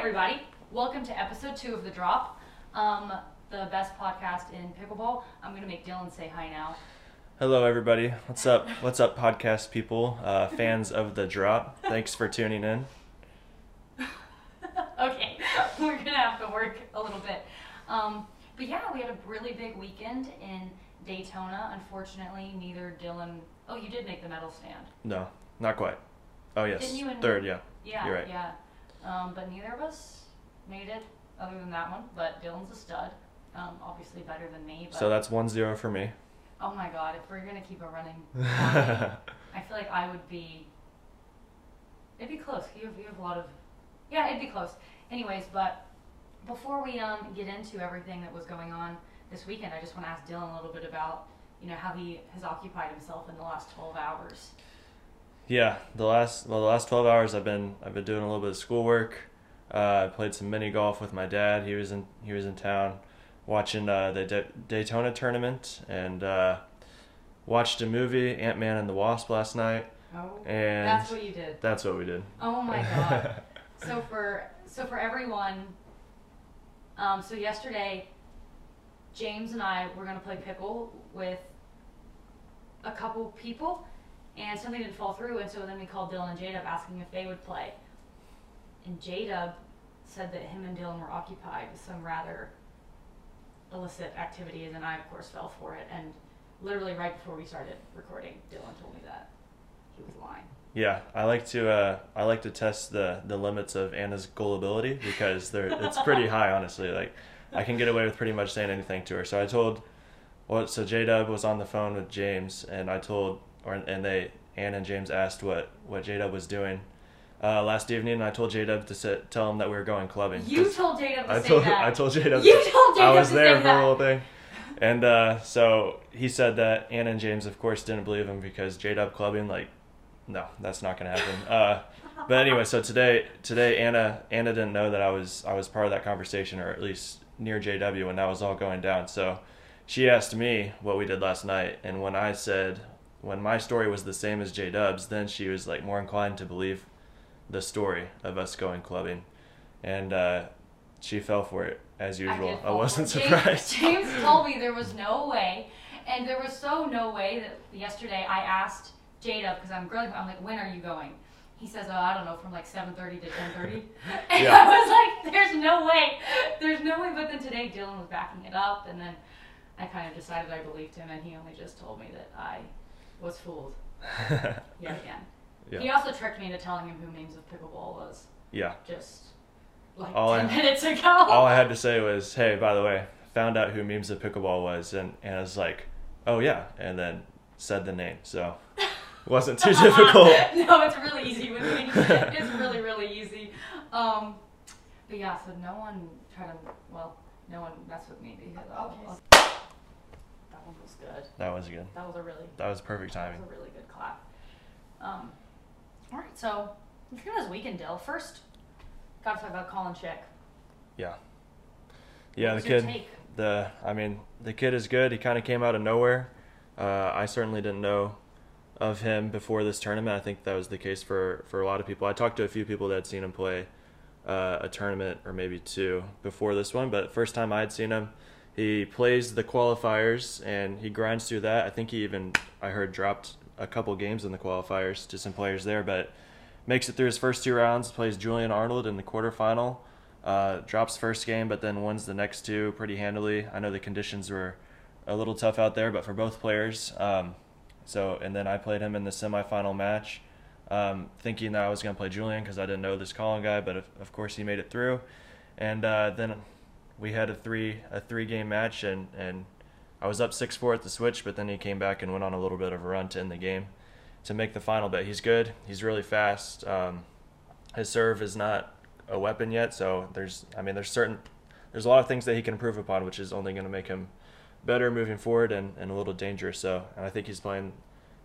everybody. Welcome to episode two of The Drop, um, the best podcast in pickleball. I'm going to make Dylan say hi now. Hello, everybody. What's up? What's up, podcast people, uh, fans of the drop? Thanks for tuning in. okay, we're going to have to work a little bit. Um, but yeah, we had a really big weekend in Daytona. Unfortunately, neither Dylan. Oh, you did make the medal stand. No, not quite. Oh yes, Didn't you and- third. Yeah, Yeah, You're right. yeah. Um, but neither of us made it, other than that one. But Dylan's a stud. Um, obviously better than me. But so that's one zero for me. oh my god, if we're gonna keep it running, I feel like I would be. It'd be close. You have, you have a lot of. Yeah, it'd be close. Anyways, but before we um get into everything that was going on this weekend, I just want to ask Dylan a little bit about you know how he has occupied himself in the last twelve hours. Yeah, the last well, the last twelve hours I've been I've been doing a little bit of schoolwork. Uh, I played some mini golf with my dad. He was in he was in town, watching uh, the Da- Daytona tournament, and uh, watched a movie Ant Man and the Wasp last night. Oh, And that's what you did. that's what we did. Oh my god. so for so for everyone, um, so yesterday, James and I were gonna play pickle with a couple people, and something didn't fall through, and so then we called Dylan and J Dub asking if they would play, and J Dub said that him and Dylan were occupied with some rather illicit activities, and I of course fell for it, and literally right before we started recording, Dylan told me that he was lying. Yeah, I like to uh, I like to test the the limits of Anna's gullibility because they're it's pretty high honestly. Like I can get away with pretty much saying anything to her. So I told well, so J Dub was on the phone with James and I told or and they Anna and James asked what what J Dub was doing uh, last evening and I told J Dub to sit, tell him that we were going clubbing. You told J Dub to I say told that. I told J Dub You told J I Dub was to there for that. the whole thing. And uh, so he said that Anna and James, of course, didn't believe him because J Dub clubbing, like, no, that's not gonna happen. Uh, but anyway, so today, today Anna, Anna didn't know that I was, I was part of that conversation, or at least near JW when that was all going down. So she asked me what we did last night, and when I said, when my story was the same as J Dub's, then she was like more inclined to believe the story of us going clubbing, and uh, she fell for it as usual. did I, wasn't surprised. James, James told me there was no way, and there was so no way that yesterday I asked Jada because I'm grilling. I'm like, when are you going? He says, oh, I don't know, from like 7:30 to 10:30. And Yeah. I was like, there's no way, there's no way. But then today Dylan was backing it up, and then I kind of decided I believed him, and he only just told me that I was fooled yet again. Yeah. He also tricked me into telling him who Memes of Pickleball was yeah. just like All 10 I- minutes ago. All I had to say was, "Hey, by the way, found out who memes of pickleball was," and and I was like, "Oh yeah," and then said the name, so wasn't too difficult. no, it's really easy with me. It's really, really easy. Um, but yeah, so no one tried to, well, no one messed with me because I'll, Okay. I'll- that one was good. That was good. That was a really, That was perfect that timing. was a really good clap. Um, all right, so let's get this weekend, Dill. First, got to talk about Colin Shick. Yeah. Yeah, the kid. take? The I mean, the kid is good. He kind of came out of nowhere. Uh, I certainly didn't know of him before this tournament. I think that was the case for for a lot of people. I talked to a few people that had seen him play uh, a tournament or maybe two before this one, but first time I had seen him, he plays the qualifiers and he grinds through that. I think he even I heard dropped a couple games in the qualifiers to some players there, but makes it through his first two rounds. Plays Julian Arnold in the quarterfinal. Uh, drops first game, but then wins the next two pretty handily. I know the conditions were a little tough out there, but for both players. Um, so, and then I played him in the semifinal match, um, thinking that I was going to play Julian because I didn't know this Colin guy, but of, of course he made it through. And uh, then we had a three a three game match, and and I was up six four at the switch, but then he came back and went on a little bit of a run to end the game to make the final. But he's good. He's really fast. Um, his serve is not a weapon yet, so there's I mean there's certain there's a lot of things that he can improve upon, which is only going to make him better moving forward and, and a little dangerous. So, and I think he's playing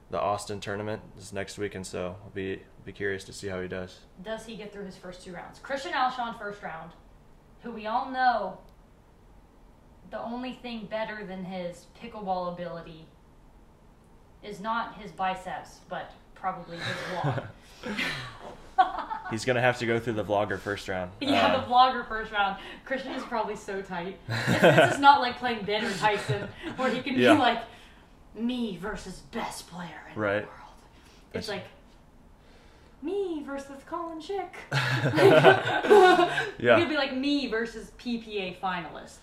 the Austin tournament this next week, and so I'll be be curious to see how he does. Does he get through his first two rounds? Christian Alshon first round, who we all know the only thing better than his pickleball ability is not his biceps, but probably his walk. he's gonna have to go through the vlogger first round. Yeah, Uh, the vlogger first round. Christian is probably so tight. This, this is not like playing Ben or Tyson, where he can Yeah. be like me versus best player in Right. the world. It's That's- like me versus Colin Shick. Yeah. He'll be like me versus PPA finalist,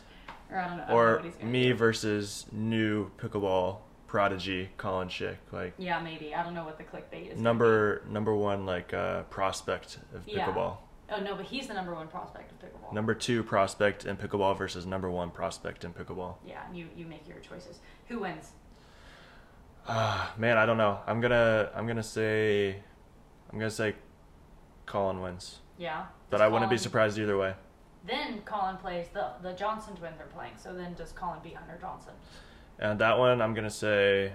or I don't know. I don't know or what he's gonna me do. versus new pickleball prodigy Colin Shick, like Yeah, maybe. I don't know what the clickbait is. number number one like uh, prospect of Yeah. pickleball. be. Oh no, but he's the number one prospect of pickleball. Number two prospect in pickleball versus number one prospect in pickleball. Yeah, and you you make your choices. Who wins? Ah, man, I don't know. I'm gonna I'm gonna say I'm gonna say Colin wins, Yeah. but I wouldn't be Colin- surprised either way. Then Colin plays the the Johnson twins are playing. So then does Colin beat Hunter Johnson? And that one, I'm gonna say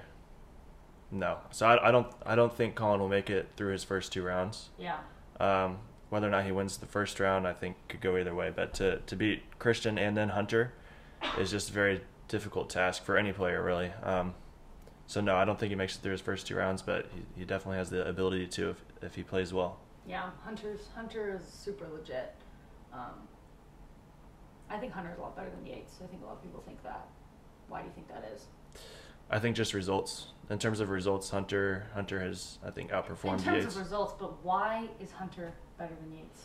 no. So I, I don't I don't think Colin will make it through his first two rounds. Yeah. Um, whether or not he wins the first round, I think could go either way. But to to beat Christian and then Hunter is just a very difficult task for any player, really. Um, so no, I don't think he makes it through his first two rounds, but he, he definitely has the ability to if if he plays well. Yeah, Hunter's Hunter is super legit. Um, I think Hunter's a lot better than Yates. I think a lot of people think that. Why do you think that is? I think just results in terms of results, Hunter Hunter has I think outperformed. In terms Yates. of results, but why is Hunter better than Yates?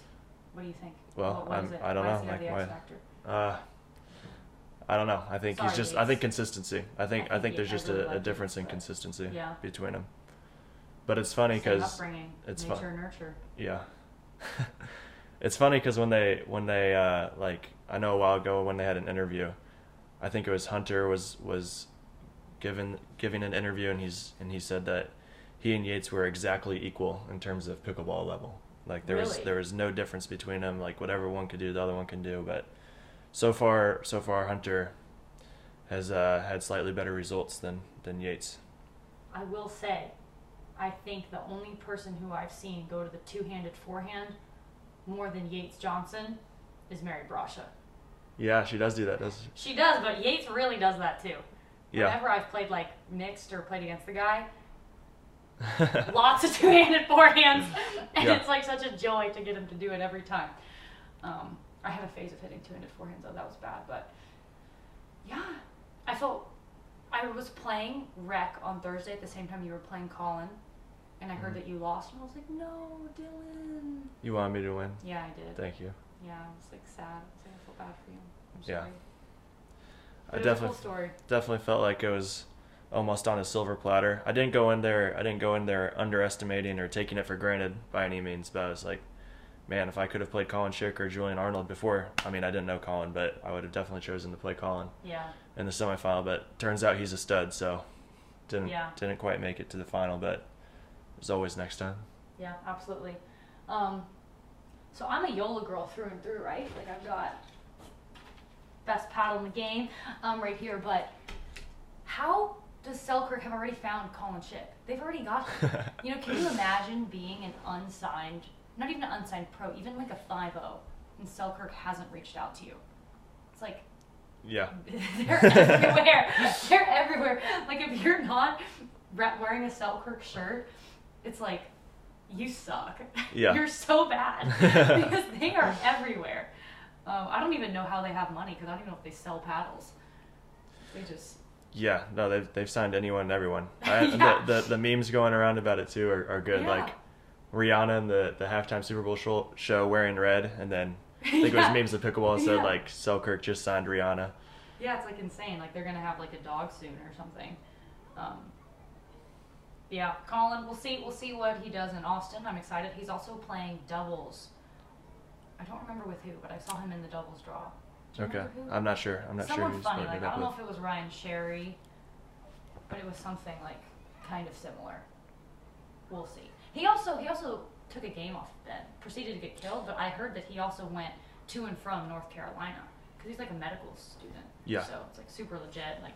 What do you think? Well, what, what? I don't why know, like, the why-? Uh, I don't know. I think he's Sorry, just. I think consistency. I think. I I think think there's just a, a difference in consistency Yeah. between them. But it's funny because upbringing, it's nature fun- nurture. yeah, it's funny because when they when they uh, like I know a while ago when they had an interview, I think it was Hunter was was given giving an interview and he's and he said that he and Yates were exactly equal in terms of pickleball level. Like there was there was no difference between them. Like whatever one could do, the other one can do. But so far, so far, Hunter has uh, had slightly better results than than Yates. I will say, I think the only person who I've seen go to the two-handed forehand more than Yates Johnson is Mary Brascia. Yeah, she does do that, does She She does, but Yates really does that too. Yeah. Whenever I've played like mixed or played against the guy, lots of two-handed forehands, and Yeah. it's like such a joy to get him to do it every time. Um, I had a phase of hitting two-handed forehands, though that was bad, but yeah, I felt I was playing rec on Thursday at the same time you were playing Colin, and I heard Mhm. that you lost, and I was like, no, Dylan. you wanted me to win? Yeah, I did. Thank you. Yeah, I was like sad. I was like, I feel bad for you. I'm Yeah. sorry. I But a definitely cool story. definitely felt like it was almost on a silver platter. I didn't go in there. I didn't go in there underestimating or taking it for granted by any means. But I was like, man, if I could have played Colin Shick or Julian Arnold before, I mean, I didn't know Colin, but I would have definitely chosen to play Colin Yeah. in the semifinal. But turns out he's a stud, so didn't Yeah. didn't quite make it to the final. But there's always next time. Yeah, absolutely. Um, so I'm a Joola girl through and through, right? Like I've got best paddle in the game um, right here. But how does Selkirk have already found Colin Schick? They've already got him. you know, can you imagine being an unsigned, not even an unsigned pro, even like a 5 0, and Selkirk hasn't reached out to you? It's like yeah, they're everywhere. they're everywhere. Like if you're not re- wearing a Selkirk shirt, it's like you suck. Yeah. you're so bad because they are everywhere. Um, I don't even know how they have money because I don't even know if they sell paddles. They just yeah. No, they've they've signed anyone and everyone. I, Yeah. the, the the memes going around about it too are, are good. Yeah. Like Rihanna in the the halftime Super Bowl show, show wearing red, and then I think Yeah. it was memes of pickleball said Yeah. like Selkirk just signed Rihanna. Yeah, it's like insane. Like they're gonna have like a dog soon or something. Um, yeah, Colin. We'll see. We'll see what he does in Austin. I'm excited. He's also playing doubles. I don't remember with who, but I saw him in the doubles draw. Okay. I'm not sure. I'm not Someone sure who's funny. Like I don't know if it was Ryan Sherry, but it was something like kind of similar. We'll see. He also he also took a game off Ben, proceeded to get killed, but I heard that he also went to and from North Carolina because he's like a medical student. Yeah. So it's like super legit. Like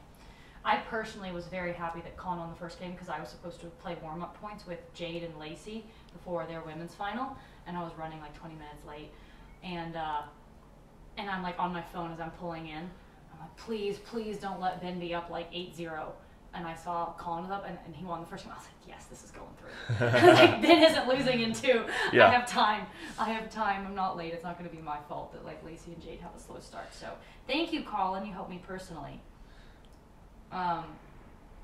I personally was very happy that Colin won the first game because I was supposed to play warm up points with Jade and Lacey before their women's final, and I was running like 20 minutes late, and uh, and I'm like on my phone as I'm pulling in. I'm like, please, please don't let Ben be up like 8-0. And I saw Colin was up, and, and he won the first game. I was like, yes, this is going through. like, Ben isn't losing in two. Yeah. I have time. I have time. I'm not late. It's not going to be my fault that like Lacey and Jade have a slow start. So thank you, Colin. You helped me personally. Um,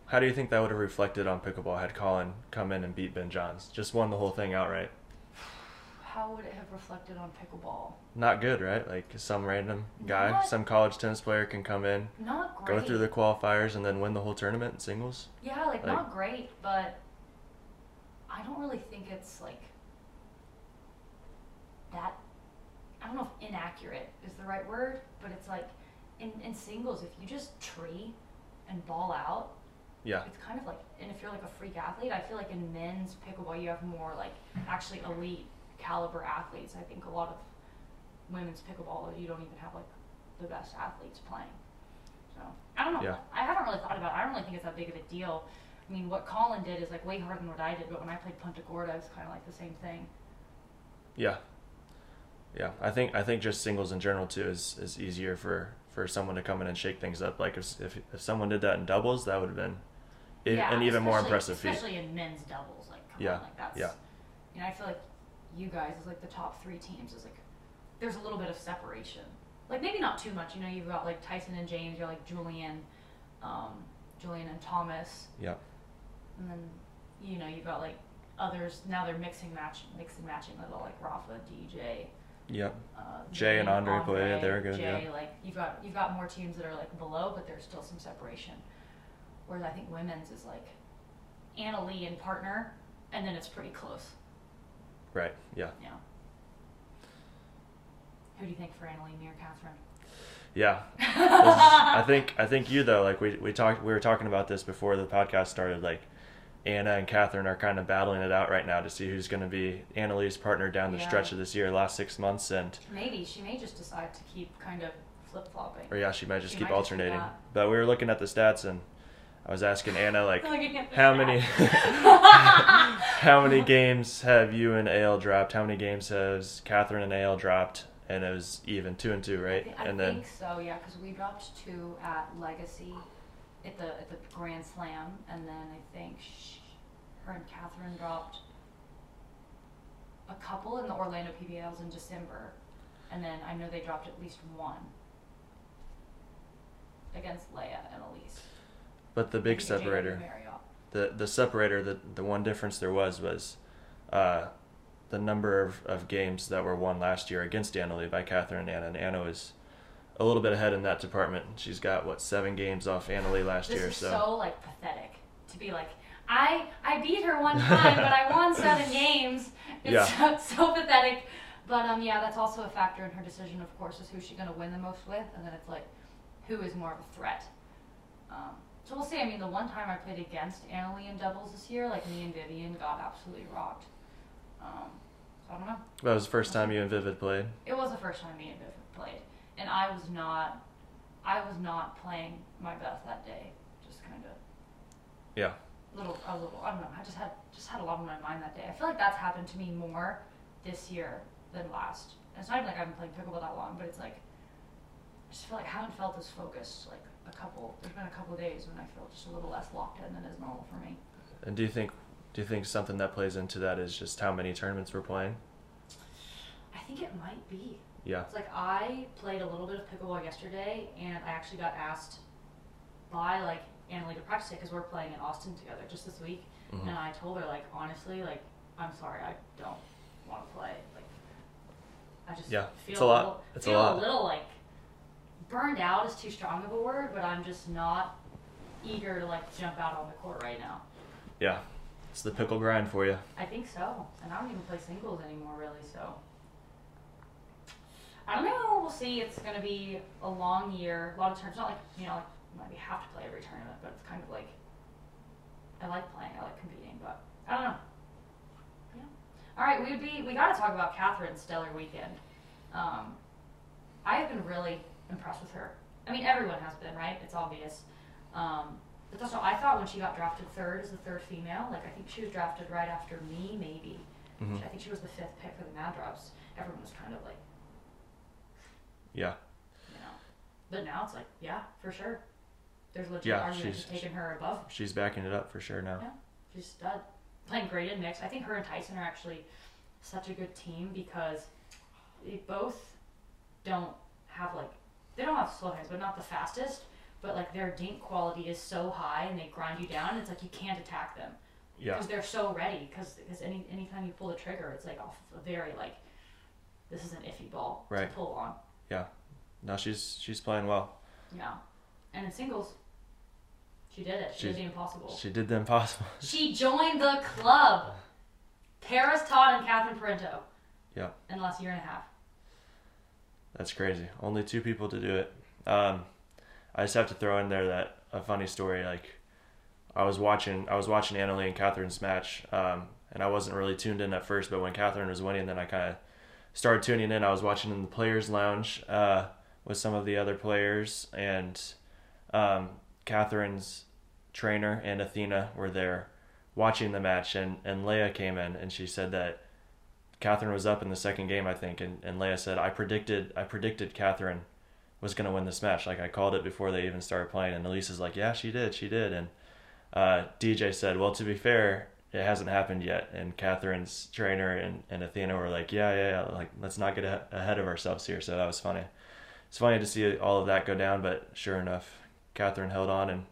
How do you think that would have reflected on pickleball had Colin come in and beat Ben Johns? Just won the whole thing outright. How would it have reflected on pickleball? Not good, right? Like some random guy, Not- some college tennis player can come in, Not great. go through the qualifiers, and then win the whole tournament in singles. Yeah, like, Like- not great, but I don't really think it's like that. I don't know if inaccurate is the right word, but it's like in, in singles, if you just tree and ball out, Yeah, it's kind of like, and if you're like a freak athlete, I feel like in men's pickleball, you have more like actually elite caliber athletes. I think a lot of women's pickleball, you don't even have like the best athletes playing. So I don't know. Yeah. I haven't really thought about it. I don't really think it's that big of a deal. I mean, what Colin did is like way harder than what I did, but when I played Punta Gorda, it's kind of like the same thing. yeah, yeah. I think I think just singles in general too is, is easier for, for someone to come in and shake things up. Like if if, if someone did that in doubles, that would have been yeah, an even more especially- impressive feat. Especially in men's doubles, like Yeah, on, like that's. yeah. You know, I feel like you guys as like the top three teams is like there's a little bit of separation. Like maybe not too much. You know, you've got like Tyson and James. You're like Julian, um, Julian and Thomas, Yeah, and then you know you've got like others. Now they're mixing match, mixing matching little like Rafa, DJ. yeah, Uh, Jay and Zane, Andre play, they're good, Jay, yeah. like you've got you've got more teams that are like below, but there's still some separation. Whereas I think women's is like Anna Leigh and partner, and then it's pretty close. Right. Yeah, Yeah. Who do you think for Anna Leigh, me or Catherine? yeah. I think I think you though. Like we we talked we were talking about this before the podcast started. Like Anna and Catherine are kind of battling it out right now to see who's going to be Anna Leigh's partner down the Yeah. stretch of this year, last six months, and Maybe she may just decide to keep kind of flip flopping. or yeah, she might just She keep might alternating. that. but we were looking at the stats, and I was asking Anna like, how many how many games have you and AL dropped? How many games has Catherine and AL dropped? And it was even two and two, I, right? thi- I and then think so, yeah, because we dropped two at Legacy, at the at the Grand Slam, and then I think sh her and Catherine dropped a couple in the Orlando PBLs in December, and then I know they dropped at least one against Leia and Elise. But the big think at JW separator. The the separator the the one difference there was was uh, the number of, of games that were won last year against Anna Leigh by Catherine and Anna and Anna was a little bit ahead in that department. She's got what seven games off Anna Leigh last This year, so, It's so like pathetic to be like, I I beat her one time, but I won seven games. It's Yeah. so, so pathetic. But um, yeah, that's also a factor in her decision. Of course, is who's she going to win the most with, and then it's like, who is more of a threat. Um, so we'll see. I mean, the one time I played against Anna Leigh in doubles this year, like me and Vivian got absolutely rocked. Um, so I don't know. that was the first time you and Vivid played. It was the first time me and Viv played, and I was not, I was not playing my best that day. Just kind of Yeah, little, a little. I don't know. I just had just had a lot on my mind that day. I feel like that's happened to me more this year than last. And it's not even like I've been playing pickleball that long, but it's like I just feel like I haven't felt as focused. Like a couple, there's been a couple of days when I feel just a little less locked in than is normal for me. and do you think do you think something that plays into that is just how many tournaments we're playing? I think it might be. Yeah, It's like I played a little bit of pickleball yesterday, and I actually got asked by like Anna Leigh to practice it because we're playing in Austin together just this week. Mhm. And I told her like honestly, like I'm sorry, I don't want to play. Like I just Yeah, feel it's a lot. Little, It's a feel lot. a little like burned out is too strong of a word, but I'm just not eager to like jump out on the court right now. yeah. It's the pickle grind for you. I think so. And I don't even play singles anymore, really. So I don't know. We'll see. It's going to be a long year. A lot of times, not like you know, like maybe have to play every tournament, but it's kind of like I like playing. I like competing, but I don't know. Yeah. All right, we would be. We got to talk about Catherine's stellar weekend. Um, I have been really impressed with her. I mean, everyone has been, right? It's obvious. Um, but also, I thought when she got drafted third as the third female, like I think she was drafted right after me, maybe. hmm I think she was the fifth pick for the Mad Drops. Everyone was kind of like, Yeah, you know. But now it's like, yeah, for sure. there's legit Yeah, argument she's- taking her above. She's backing it up for sure now. Yeah. She's stud. Playing great in mix. I think her and Tyson are actually such a good team because they both don't have like they don't have slow hands, but not the fastest. But like their dink quality is so high and they grind you down. It's like you can't attack them Yeah. because they're so ready. Because any anytime you pull the trigger, it's like off a very like this is an iffy ball Right. to pull on. Yeah. No, she's she's playing well. Yeah, and in singles, she did it. She She's- did the impossible. She did the impossible. She joined the club. Paris Todd and Catherine Parenteau. Yeah. In the last year and a half. That's crazy. Only two people to do it. Um, I just have to throw in there that a funny story. Like, I was watching, I was watching Anna Leigh and Catherine's match, um, and I wasn't really tuned in at first. But when Catherine was winning, then I kind of started tuning in. I was watching in the players' lounge uh, with some of the other players, and um, Catherine's trainer and Athena were there watching the match, and and Leia came in, and she said that Catherine was up in the second game, I think, and, and Leia said, I predicted I predicted Catherine was gonna win this match. Like I called it before they even started playing. And Elisa's like, Yeah, she did, she did. And uh, DJ said, Well, to be fair, it hasn't happened yet. And Catherine's trainer and, and Athena were like, Yeah, yeah, yeah, like let's not get a- ahead of ourselves here. So that was funny. It's funny to see all of that go down, but sure enough, Catherine held on and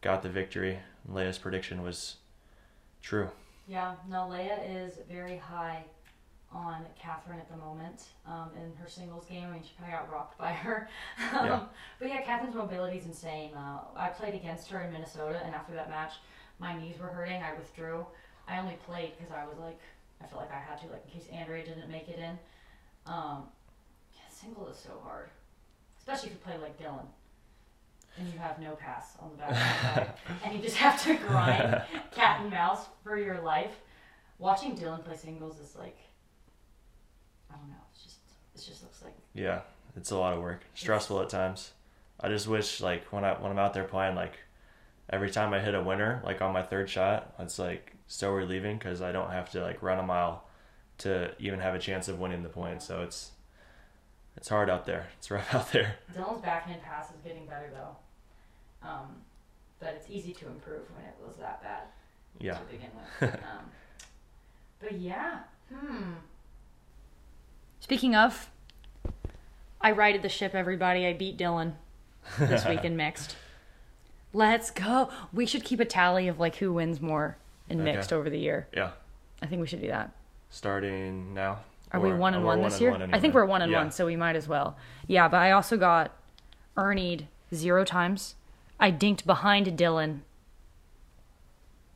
got the victory. Leia's prediction was true. Yeah, no, Leia is very high on Catherine at the moment um, in her singles game. I mean, she kind of got rocked by her. um, Yeah. But yeah, Catherine's mobility is insane. Uh, I played against her in Minnesota, and after that match, my knees were hurting. I withdrew. I only played because I was like, I felt like I had to, like in case Andrea didn't make it in. Um, yeah, single is so hard, especially if you play like Dylan. And you have no pass on the back side, and you just have to grind cat and mouse for your life. Watching Dylan play singles is like, I don't know. It's just, it just looks like Yeah, it's a lot of work. Stressful at times. I just wish like when I when I'm out there playing like every time I hit a winner like on my third shot, it's like so relieving because I don't have to like run a mile to even have a chance of winning the point. So it's it's hard out there. It's rough out there. Dylan's backhand pass is getting better though. Um, but it's easy to improve when it was that bad Yeah. to begin with. um, but yeah, hmm. Speaking of, I righted the ship. Everybody, I beat Dylan this week in mixed. Let's go. We should keep a tally of like who wins more in Okay. mixed over the year. Yeah. I think we should do that. Starting now. Are we Or- one and oh, we're one this year? one I think anyway. we're one and Yeah. one, so we might as well. Yeah, but I also got Erned zero times. I dinked behind Dylan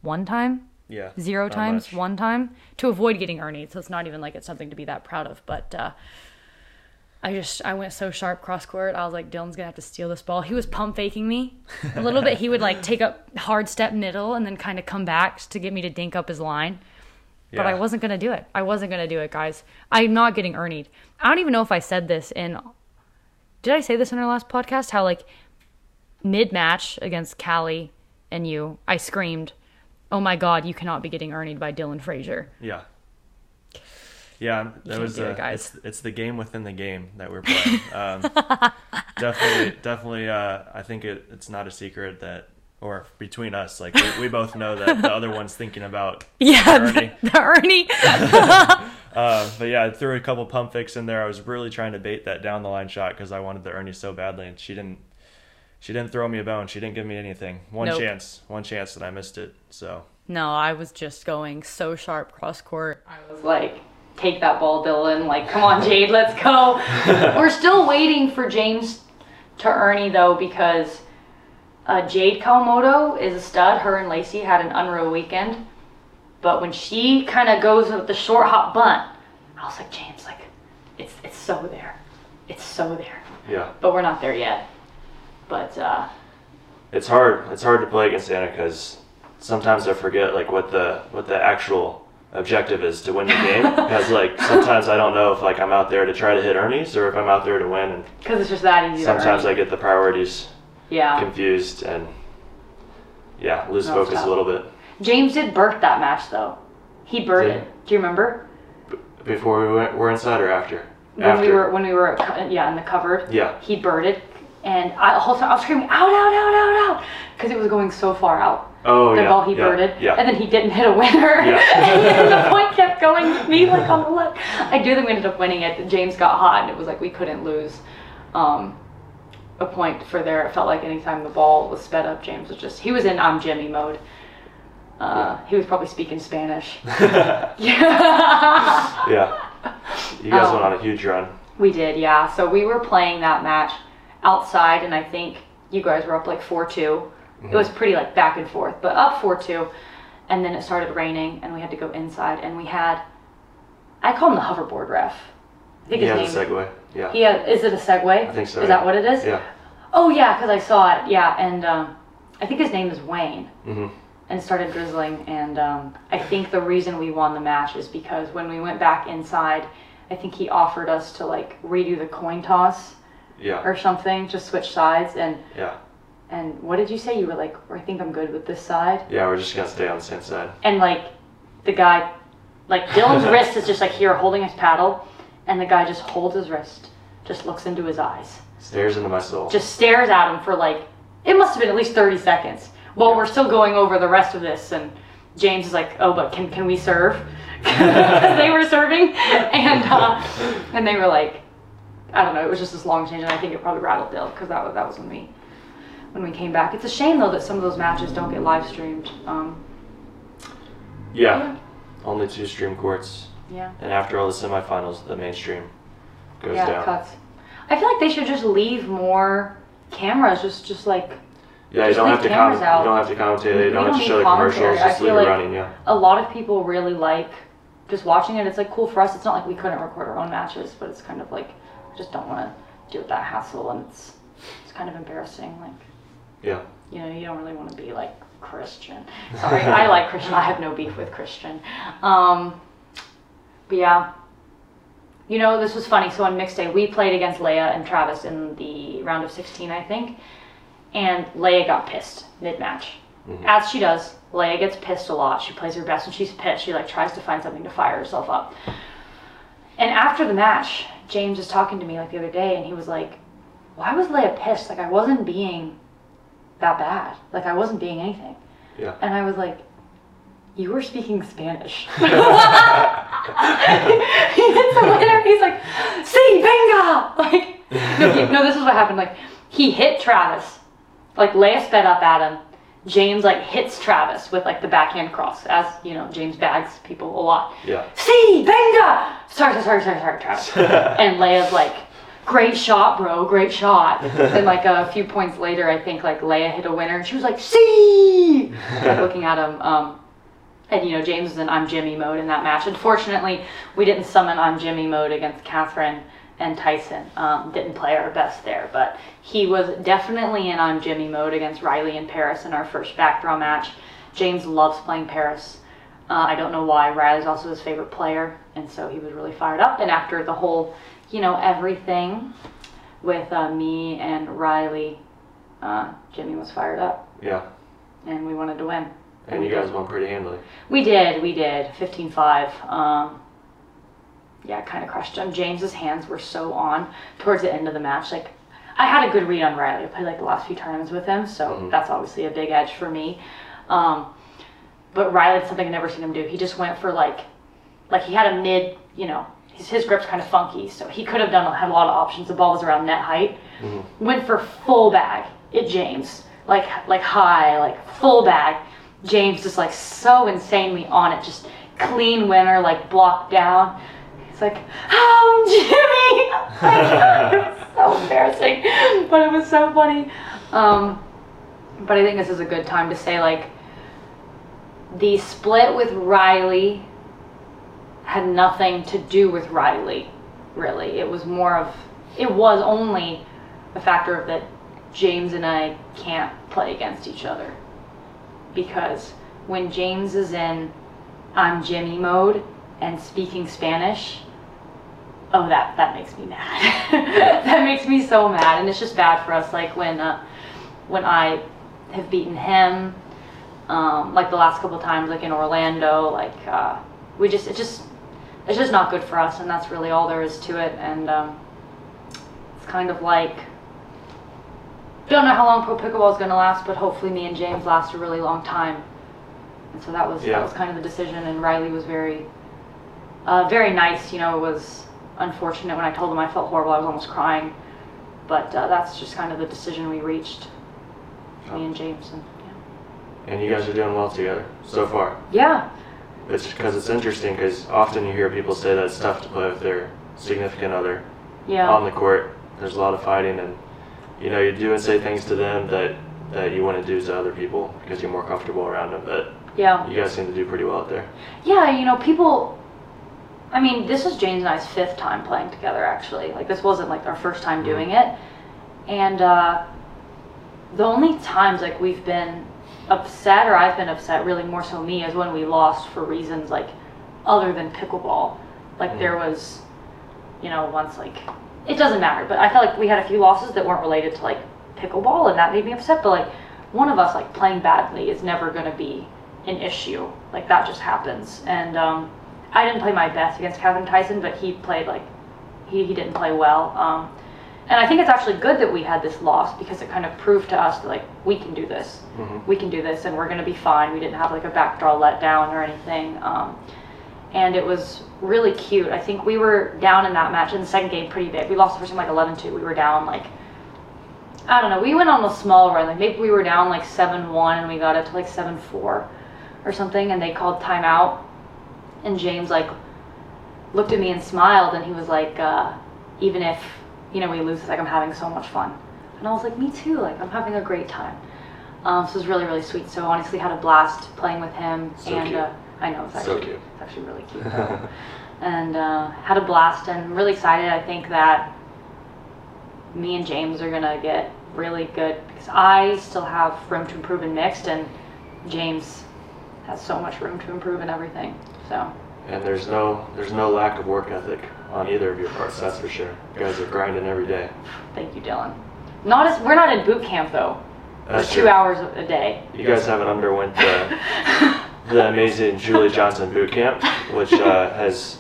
one time, Yeah. zero times, much. one time to avoid getting Erned. So it's not even like it's something to be that proud of. But uh, I just I went so sharp cross court. I was like, Dylan's gonna have to steal this ball. He was pump faking me a little bit. He would like take a hard step middle and then kind of come back to get me to dink up his line but I wasn't gonna do it. I wasn't gonna do it, guys. I'm not getting Erned. I don't even know if I said this in. Did I say this in our last podcast? How like mid match against Callie and you, I screamed, "Oh my God, you cannot be getting Erne by Dylan Frazier." Yeah. Yeah, that was it, uh, guys. It's, it's the game within the game that we're playing. Um, definitely, definitely. Uh, I think it, it's not a secret that, or between us, like we, we both know that the other one's thinking about Yeah, Erne. the, the Erne. Uh, but yeah, I threw a couple pump fakes in there. I was really trying to bait that down the line shot because I wanted the Erne so badly, and she didn't. She didn't throw me a bone. She didn't give me anything. One Nope. chance, one chance, that I missed it. So No, I was just going so sharp cross court. I was like, take that ball, Dylan. Like, come on, Jade, let's go. We're still waiting for James to Erne, though, because uh, Jade Kawamoto is a stud. Her and Lacey had an unreal weekend. But when she kind of goes with the short hop bunt, I was like, James, like, it's, it's so there. It's so there. yeah, But we're not there yet. But, uh, it's hard. It's hard to play against Anna because sometimes I forget like what the what the actual objective is to win the game. Because like sometimes I don't know if like I'm out there to try to hit Erne's or if I'm out there to win. And because it's just that easy sometimes I get the priorities yeah. confused and yeah, lose No, focus a little bit. James did birth that match though. He birthed it. Do you remember Before we went, we're inside or after? when after. we were when we were co- yeah in the cupboard? Yeah. He birded and I, the whole time I was screaming out, out, out, out, out, because it was going so far out. Oh the yeah. ball he yeah, birded, Yeah. and then he didn't hit a winner. Yeah. and the point kept going to me like on the left. I do think we ended up winning it. James got hot, and it was like we couldn't lose um, a point for there. It felt like anytime the ball was sped up, James was just he was in I'm Jimmy mode. Uh, He was probably speaking Spanish. yeah. yeah. You guys Oh. went on a huge run. We did, yeah. So we were playing that match outside, and I think you guys were up like 4 2. It was pretty like back and forth, but up 4 2. And then it started raining, and we had to go inside, and we had, I call him the hoverboard ref. I think He his has a name. segue. Yeah. He had, is it a Segway? I think so. Is yeah. that what it is? Yeah. Oh, yeah, because I saw it, yeah. And um, I think his name is Wayne. hmm and started drizzling. And um, I think the reason we won the match is because when we went back inside, I think he offered us to like redo the coin toss Yeah. or something, just switch sides. And Yeah. and what did you say? You were like, I think I'm good with this side. Yeah. We're just gonna stay on the same side. And like the guy, like Dylan's wrist is just like here holding his paddle, and the guy just holds his wrist, just looks into his eyes, Stares into my soul. just stares at him for like it must have been at least 30 seconds. Well, we're still going over the rest of this, and James is like, "Oh, but can can we serve?" They were serving, and uh, and they were like, I don't know. It was just this long change, and I think it probably rattled Dill because that was that was when we when we came back. It's a shame though that some of those matches don't get live streamed. Um, yeah. Only two stream courts, yeah, and after all the semifinals, the mainstream goes yeah, down. cuts. I feel like they should just leave more cameras, just just like Yeah, you don't have to out. You don't have to commentate. You don't don't have to show the commercials. I Just feel leave like- it running. Yeah. a lot of people really like just watching it. It's like cool for us. It's not like we couldn't record our own matches, but it's kind of like I just don't want to deal with that hassle, and it's it's kind of embarrassing. Like Yeah. you know, you don't really want to be like Christian. Sorry, I like Christian. I have no beef with Christian. Um, but yeah. You know, this was funny. So on mixed day, we played against Leia and Travis in the round of 16, I think. And Leia got pissed mid match. Mhm. As she does, Leia gets pissed a lot. She plays her best when she's pissed. She like tries to find something to fire herself up. And after the match, James was talking to me like the other day, and he was like, "Why was Leia pissed? Like I wasn't being that bad. Like I wasn't being anything." Yeah. And I was like, "You were speaking Spanish." he hits the winner. He's like, "See, venga!" Like, no, he- no, this is what happened. Like, he hit Travis. Like Leia sped up at him. James like hits Travis with like the backhand cross, as you know, James bags people a lot. Yeah. See, venga! Sorry, sorry, sorry, sorry, Travis. and Leia's like, great shot, bro, great shot. and like a few points later, I think like Leia hit a winner, and she was like, see, like looking at him. Um, and you know, James was in I'm Jimmy mode in that match. Unfortunately, we didn't summon I'm Jimmy mode against Catherine and Tyson. Um, didn't play our best there, but he was definitely in I'm Jimmy mode against Riley and Paris in our first back backdraw match. James loves playing Paris. Uh, I don't know why. Riley's also his favorite player, and so he was really fired up. And after the whole, you know, everything with uh, me and Riley, uh, Jimmy was fired up, Yeah. and we wanted to win. And you guys won pretty handily. We did, we did. 15 5. Um, yeah, kind of crushed him. James's hands were so on towards the end of the match. Like, I had a good read on Riley. I played like the last few tournaments with him, so Mhm. that's obviously a big edge for me. Um, but Riley did something I've never seen him do. He just went for like, like he had a mid, you know, his, his grip's kind of funky, so he could have done had a lot of options. The ball was around net height. Mhm. Went for full bag at James, like like high, like full bag. James just like so insanely on it, just clean winner, like blocked down. He's like, "Oh, Jimmy!" It was so embarrassing, but it was so funny. Um, but I think this is a good time to say like the split with Riley had nothing to do with Riley, really. It was more of, it was only a factor of that James and I can't play against each other. Because when James is in I'm Jimmy mode and speaking Spanish, oh that that makes me mad. that makes me so mad, and it's just bad for us. Like when uh, when I have beaten him, um, like the last couple times, like in Orlando, like uh, we just it just it's just not good for us, and that's really all there is to it. And um, it's kind of like don't know how long pro pickleball is going to last, but hopefully me and James last a really long time. And so that was Yeah. that was kind of the decision. And Riley was very, uh, very nice. You know, it was unfortunate when I told him I felt horrible. I was almost crying, but uh, that's just kind of the decision we reached, me and James. And yeah. And you guys are doing well together so far. yeah, It's because it's interesting because often you hear people say that it's tough to play with their significant other yeah, on the court. There's a lot of fighting, and you know you do and say things to them that that you wouldn't do to other people because you're more comfortable around them. But yeah. you guys seem to do pretty well out there. Yeah, you know, people. I mean, this is James and I's fifth time playing together, actually. Like, this wasn't like our first time doing it. And uh, the only times like we've been upset, or I've been upset, really more so me, is when we lost for reasons like other than pickleball. Like, Mhm. there was, you know, once like it doesn't matter, but I felt like we had a few losses that weren't related to like pickleball, and that made me upset. But like, one of us like playing badly is never going to be an issue. Like that just happens. And um, I didn't play my best against Kevin Tyson, but he played like he, he didn't play well. Um, and I think it's actually good that we had this loss because it kind of proved to us that like we can do this, hmm we can do this, and we're gonna be fine. We didn't have like a backdraw letdown or anything. Um, and it was really cute. I think we were down in that match in the second game pretty big. We lost the first game like 11-2. We were down like I don't know. We went on a small run. Like maybe we were down like 7-1 and we got up to like 7-4 or something and they called timeout and James like looked at me and smiled and he was like uh, even if you know we lose like I'm having so much fun. And I was like me too. Like I'm having a great time. Um, so it was really really sweet. So honestly had a blast playing with him So and cute. Uh, I know it's So actually cute. it's actually really cute. and uh, had a blast and I'm really excited. I think that me and James are gonna get really good because I still have room to improve in mixed and James has so much room to improve in everything. So And there's no there's no lack of work ethic on either of your parts. That's for sure. You guys are grinding every day. thank you, Dylan. Not as we're not in boot camp though. That's two true. hours a day. You guys haven't underwent the the amazing Julie Johnson boot camp, which uh, has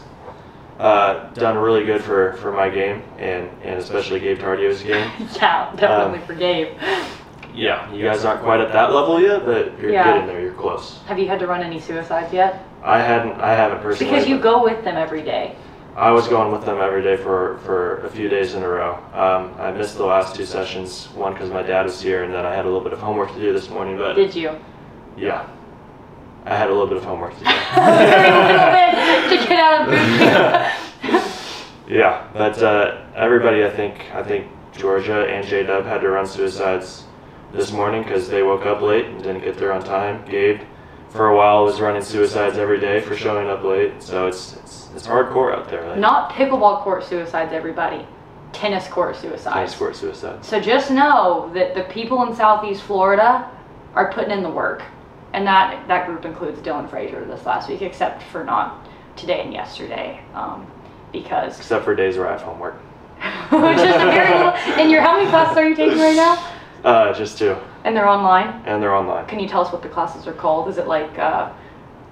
uh, done really good for, for my game and, and especially Gabe Tardio's game. yeah, definitely Um, for Gabe. Yeah, you guys aren't quite at that level yet, but you're Yeah. getting there. You're close. Have you had to run any suicides yet? I hadn't. I haven't personally. Because you but go with them every day. I was going with them every day for, for a few days in a row. Um, I missed the last two sessions. One because my dad was here, and then I had a little bit of homework to do this morning. But Did you? yeah, I had a little bit of homework to do. Very little bit to get out of boot camp. Yeah, but uh, everybody, I think, I think Georgia and J Dub had to run suicides this morning because they woke up late and didn't get there on time. Gabe, for a while, was running suicides every day for showing up late. So it's it's, it's hardcore out there. Like, Not pickleball court suicides, everybody. Tennis court suicides. tennis court suicides. So just know that the people in Southeast Florida are putting in the work, and that that group includes Dylan Frazier this last week, except for not today and yesterday, um, because Except for days where I have homework. which is a very little. And your how many classes are you taking right now? Uh, just two, And they're online. and they're online. Can you tell us what the classes are called? Is it like? Uh,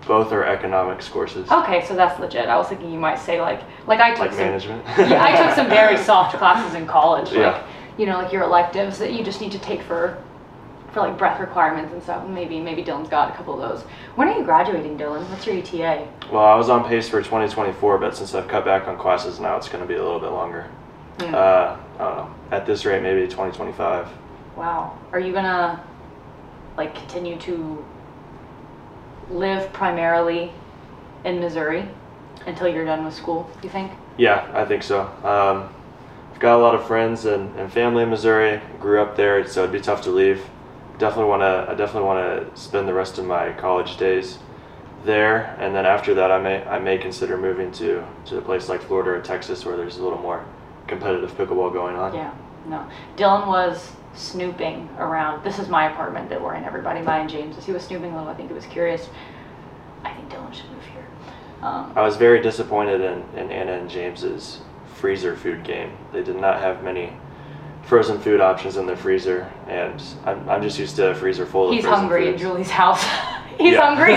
Both are economics courses, okay, so that's legit. I was thinking you might say like like I took like some. management. yeah, I took some very soft classes in college. Like, Yeah. you know, like your electives that you just need to take for, for like breath requirements and stuff. Maybe maybe Dylan's got a couple of those. When are you graduating, Dylan? What's your ETA? Well, I was on pace for 2024, but since I've cut back on classes now, it's going to be a little bit longer. Hmm. Uh, I don't know. At this rate, maybe 2025. Wow. Are you gonna like continue to live primarily in Missouri until you're done with school? You think? Yeah, I think so. Um, I've got a lot of friends and, and family in Missouri. Grew up there, so it'd be tough to leave. Definitely want to. I definitely want to spend the rest of my college days there, and then after that, I may I may consider moving to to a place like Florida or Texas where there's a little more competitive pickleball going on. Yeah. No. Dylan was snooping around. This is my apartment that we're in. Everybody, mine and James's. He was snooping a little. I think he was curious. I think Dylan should move here. Um, I was very disappointed in, in Anna and James's freezer food game. They did not have many frozen food options in their freezer, and I'm, I'm just used to a freezer full of he's hungry in. Julie's house. he's Yeah. hungry.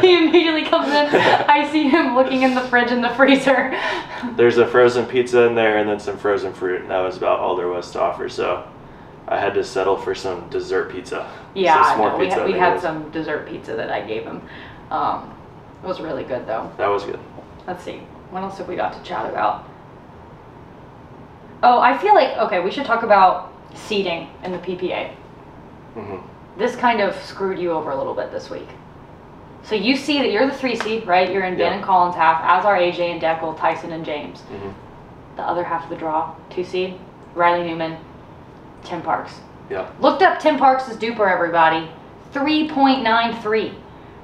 he immediately comes in. I see him looking in the fridge and the freezer. There's a frozen pizza in there and then some frozen fruit, and that was about all there was to offer. So I had to settle for some dessert pizza. Yeah, some no, we, pizza, had, we had some dessert pizza that I gave him. Um, it was really good though. That was good. Let's see. What else have we got to chat about? Oh, I feel like okay, we should talk about seating in the PPA. hmm This kind of screwed you over a little bit this week. So you see that you're the three seed, right? You're in Ben Yeah. and Collin's half, as are AJ and Dekel, Tyson and James. hmm The other half of the draw, two seed, Riley Newman, Tim Parks. Yeah. Looked up Tim Parks' DUPR, everybody. 3.93.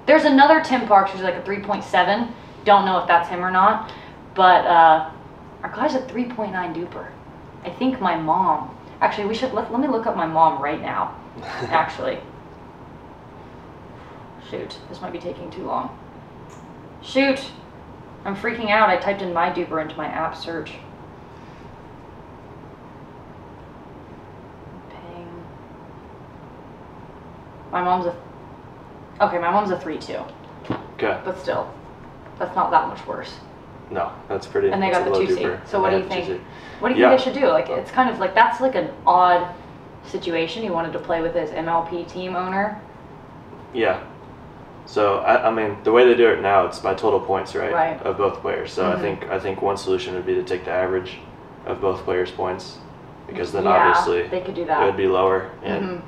There's another Tim Parks who's like a 3.7. Don't know if that's him or not. But uh, our guy's a 3.9 DUPR. I think my mom. Actually, we should let, let me look up my mom right now. Actually. Shoot, this might be taking too long. Shoot, I'm freaking out. I typed in my DUPR into my app search. Ping. My mom's a. Okay, my mom's a 3 2, okay. but still, that's not that much worse. No, that's pretty. And they got the low two seed. DUPR. So And what do you have the two think? What do you Yeah. think they should do? Like, it's kind of like that's like an odd situation. He wanted to play with his MLP team owner. Yeah. So I, I mean, the way they do it now, it's by total points, right? Right. Of both players. So I Mhm. think I think one solution would be to take the average of both players' points, because then yeah, obviously they could do it would be lower. And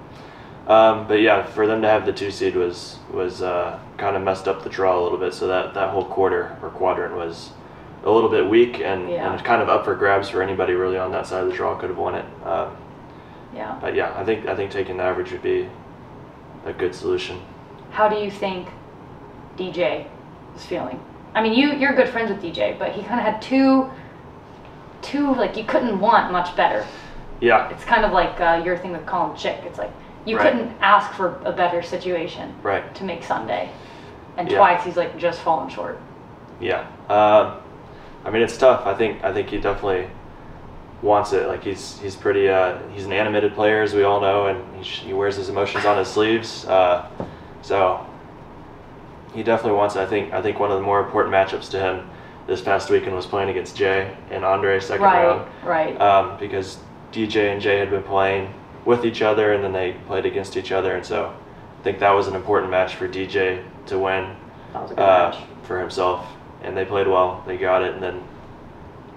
Mhm. um, but yeah, for them to have the two seed was was uh, kind of messed up the draw a little bit. So that that whole quarter or quadrant was a little bit weak and, Yeah. and kind of up for grabs for anybody really on that side of the draw could have won it. Um, Yeah. but yeah, I think I think taking the average would be a good solution. How do you think DJ is feeling? I mean, you you're good friends with DJ, but he kind of had two, two like you couldn't want much better. Yeah. It's kind of like uh, your thing with Colin Shick. It's like you Right. couldn't ask for a better situation Right. to make Sunday, and Yeah. twice he's like just fallen short. Yeah. Um, I mean, it's tough. I think I think he definitely wants it. Like he's he's pretty. Uh, he's an animated player, as we all know, and he, sh- he wears his emotions on his sleeves. Uh, so he definitely wants it. I think I think one of the more important matchups to him this past weekend was playing against Jay and Andre second right. round Right. um, because DJ and Jay had been playing with each other and then they played against each other, and so I think that was an important match for DJ to win that was a good uh, for himself, and they played well. They got it, and then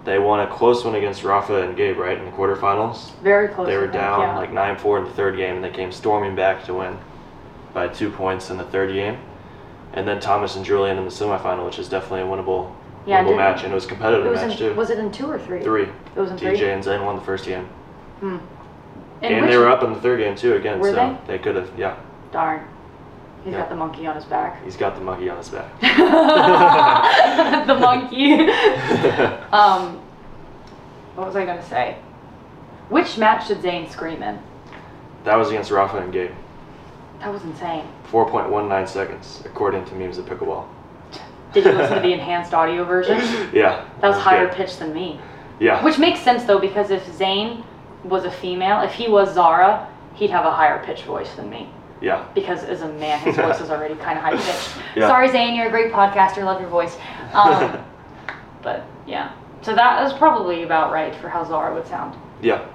they won a close one against Rafa and Gabe, right in the quarterfinals. Very close. they were think, down yeah. like nine four in the third game, and they came storming back to win by two points in the third game. And then Thomas and Julian in the semifinal, which is definitely a winnable, Yeah, winnable match, and it was a competitive It was match in, too. was it in two or three? Three. It was in three. DJ and Zane won the first game, Hmm. and, which- they were up in the third game too again. So they could have. Yeah, Darn. He's Yeah. got the monkey on his back. he's got the monkey on his back. the monkey. um, what was I gonna say? Which match did Zane scream in? that was against Rafa and Gabe. That was insane. 4.19 seconds, according to memes of pickleball. Did you listen to the enhanced audio version? Yeah. That was higher good. pitched than me. Yeah. Which makes sense though, because if Zane was a female, if he was Zara, he'd have a higher pitched voice than me. Yeah. Because as a man, his voice is already kind of high pitched. Yeah. Sorry, Zane, you're a great podcaster. Love your voice. Um, but yeah, so that is probably about right for how Zara would sound. Yeah.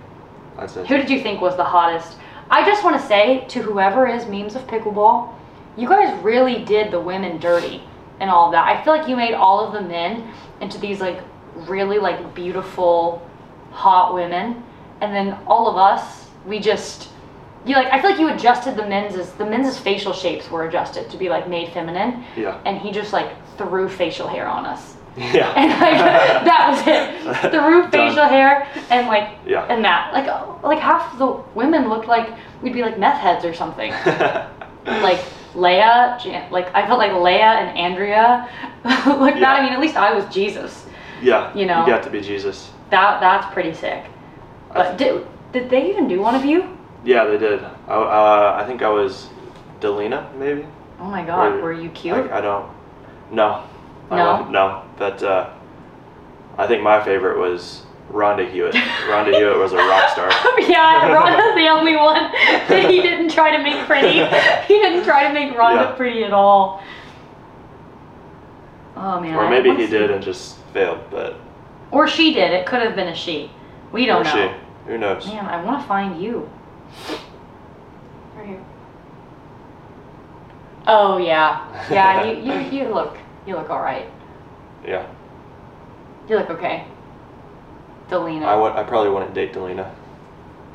I'd say. Who did you think was the hottest? I just want to say to whoever is memes of pickleball, you guys really did the women dirty and all of that. I feel like you made all of the men into these like really like beautiful, hot women, and then all of us, we just you like. I feel like you adjusted the men's the men's facial shapes were adjusted to be like made feminine, Yeah. and he just like threw facial hair on us. Yeah. And like that was it. Threw facial hair and like Yeah. and that like like half the women looked like we'd be like meth heads or something. like Leia, Jan- like I felt like Leia and Andrea, like that. I mean, at least I was Jesus. yeah. you know. You got to be Jesus. That that's pretty sick. But did did they even do one of you? Yeah, they did. I, uh, I think I was Delina, maybe. Oh my God, Or- were you cute? I, I don't. No. No? no. But uh, I think my favorite was Rhonda Hewitt. Rhonda Hewitt was a rock star. yeah, Rhonda's the only one that he didn't try to make pretty. He didn't try to make Rhonda Yeah. pretty at all. Oh man. Or maybe he did and just failed, but. Or she did. It could have been a she. We don't or know. she. Who knows? Man, I want to find you. Right here. Oh yeah, yeah. you, you you look you look all right. Yeah. You look okay. Delina. I would. I probably wouldn't date Delina.